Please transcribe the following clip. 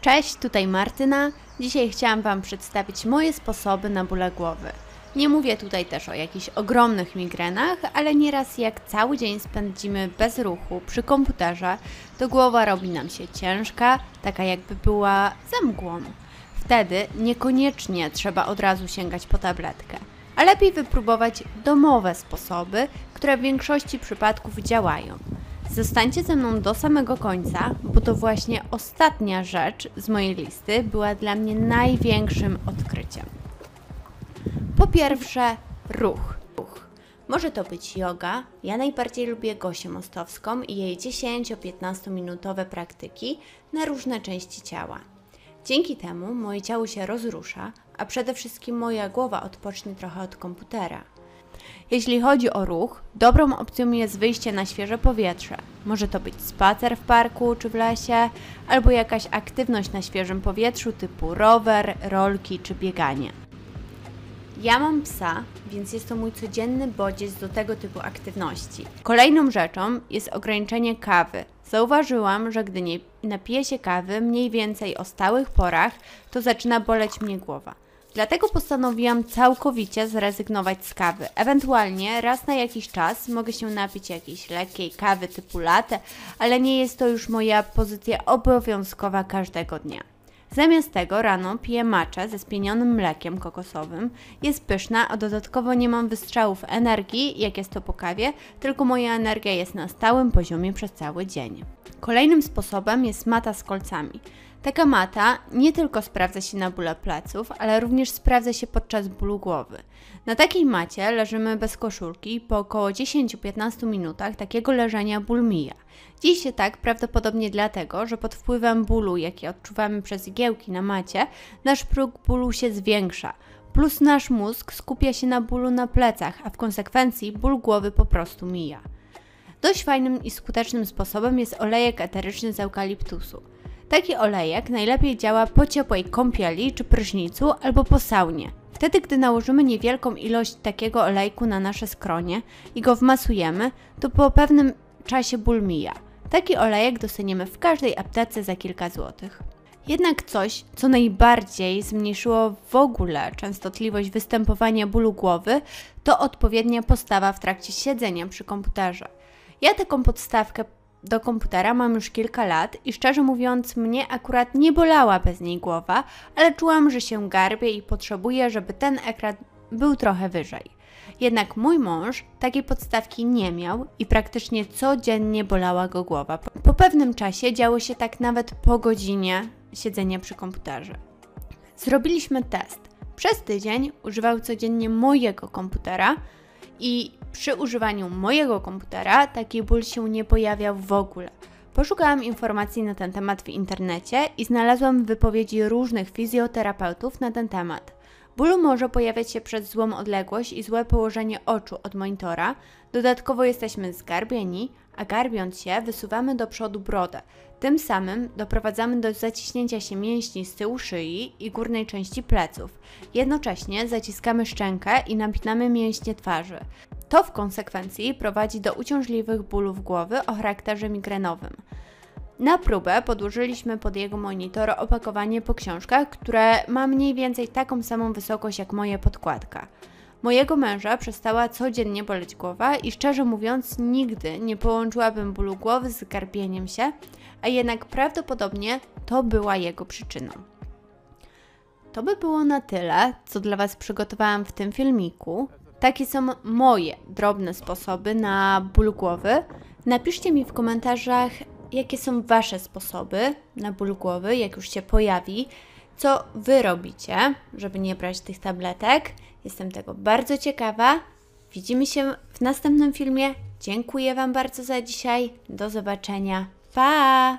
Cześć, tutaj Martyna. Dzisiaj chciałam Wam przedstawić moje sposoby na bóle głowy. Nie mówię tutaj też o jakichś ogromnych migrenach, ale nieraz jak cały dzień spędzimy bez ruchu przy komputerze, to głowa robi nam się ciężka, taka jakby była za mgłą. Wtedy niekoniecznie trzeba od razu sięgać po tabletkę, a lepiej wypróbować domowe sposoby, które w większości przypadków działają. Zostańcie ze mną do samego końca, bo to właśnie ostatnia rzecz z mojej listy była dla mnie największym odkryciem. Po pierwsze, ruch. ruch. Może to być yoga. Ja najbardziej lubię Gosię Mostowską i jej 10-15 minutowe praktyki na różne części ciała. Dzięki temu moje ciało się rozrusza, a przede wszystkim moja głowa odpocznie trochę od komputera. Jeśli chodzi o ruch, dobrą opcją jest wyjście na świeże powietrze. Może to być spacer w parku czy w lesie, albo jakaś aktywność na świeżym powietrzu typu rower, rolki czy bieganie. Ja mam psa, więc jest to mój codzienny bodziec do tego typu aktywności. Kolejną rzeczą jest ograniczenie kawy. Zauważyłam, że gdy nie napiję się kawy mniej więcej o stałych porach, to zaczyna boleć mnie głowa. Dlatego postanowiłam całkowicie zrezygnować z kawy. Ewentualnie raz na jakiś czas mogę się napić jakiejś lekkiej kawy typu latte, ale nie jest to już moja pozycja obowiązkowa każdego dnia. Zamiast tego rano piję maczę ze spienionym mlekiem kokosowym. Jest pyszna, a dodatkowo nie mam wystrzałów energii, jak jest to po kawie, tylko moja energia jest na stałym poziomie przez cały dzień. Kolejnym sposobem jest mata z kolcami. Taka mata nie tylko sprawdza się na bóle pleców, ale również sprawdza się podczas bólu głowy. Na takiej macie leżymy bez koszulki i po około 10-15 minutach takiego leżenia ból mija. Dzieje się tak prawdopodobnie dlatego, że pod wpływem bólu, jaki odczuwamy przez igiełki na macie, nasz próg bólu się zwiększa. Plus nasz mózg skupia się na bólu na plecach, a w konsekwencji ból głowy po prostu mija. Dość fajnym i skutecznym sposobem jest olejek eteryczny z eukaliptusu. Taki olejek najlepiej działa po ciepłej kąpieli czy prysznicu albo po saunie. Wtedy, gdy nałożymy niewielką ilość takiego olejku na nasze skronie i go wmasujemy, to po pewnym czasie ból mija. Taki olejek dostaniemy w każdej aptece za kilka złotych. Jednak coś, co najbardziej zmniejszyło w ogóle częstotliwość występowania bólu głowy, to odpowiednia postawa w trakcie siedzenia przy komputerze. Ja taką podstawkę do komputera mam już kilka lat i szczerze mówiąc, mnie akurat nie bolała bez niej głowa, ale czułam, że się garbię i potrzebuję, żeby ten ekran był trochę wyżej. Jednak mój mąż takiej podstawki nie miał i praktycznie codziennie bolała go głowa. Po pewnym czasie działo się tak nawet po godzinie siedzenia przy komputerze. Zrobiliśmy test. Przez tydzień używał codziennie mojego komputera i przy używaniu mojego komputera taki ból się nie pojawiał w ogóle. Poszukałam informacji na ten temat w internecie i znalazłam wypowiedzi różnych fizjoterapeutów na ten temat. Ból może pojawiać się przez złą odległość i złe położenie oczu od monitora. Dodatkowo jesteśmy zgarbieni, a garbiąc się wysuwamy do przodu brodę. Tym samym doprowadzamy do zaciśnięcia się mięśni z tyłu szyi i górnej części pleców. Jednocześnie zaciskamy szczękę i napinamy mięśnie twarzy. To w konsekwencji prowadzi do uciążliwych bólów głowy o charakterze migrenowym. Na próbę podłożyliśmy pod jego monitor opakowanie po książkach, które ma mniej więcej taką samą wysokość jak moja podkładka. Mojego męża przestała codziennie boleć głowa i szczerze mówiąc nigdy nie połączyłabym bólu głowy z garbieniem się, a jednak prawdopodobnie to była jego przyczyną. To by było na tyle, co dla Was przygotowałam w tym filmiku. Takie są moje drobne sposoby na ból głowy. Napiszcie mi w komentarzach, jakie są Wasze sposoby na ból głowy, jak już się pojawi, co Wy robicie, żeby nie brać tych tabletek. Jestem tego bardzo ciekawa. Widzimy się w następnym filmie. Dziękuję Wam bardzo za dzisiaj. Do zobaczenia. Pa!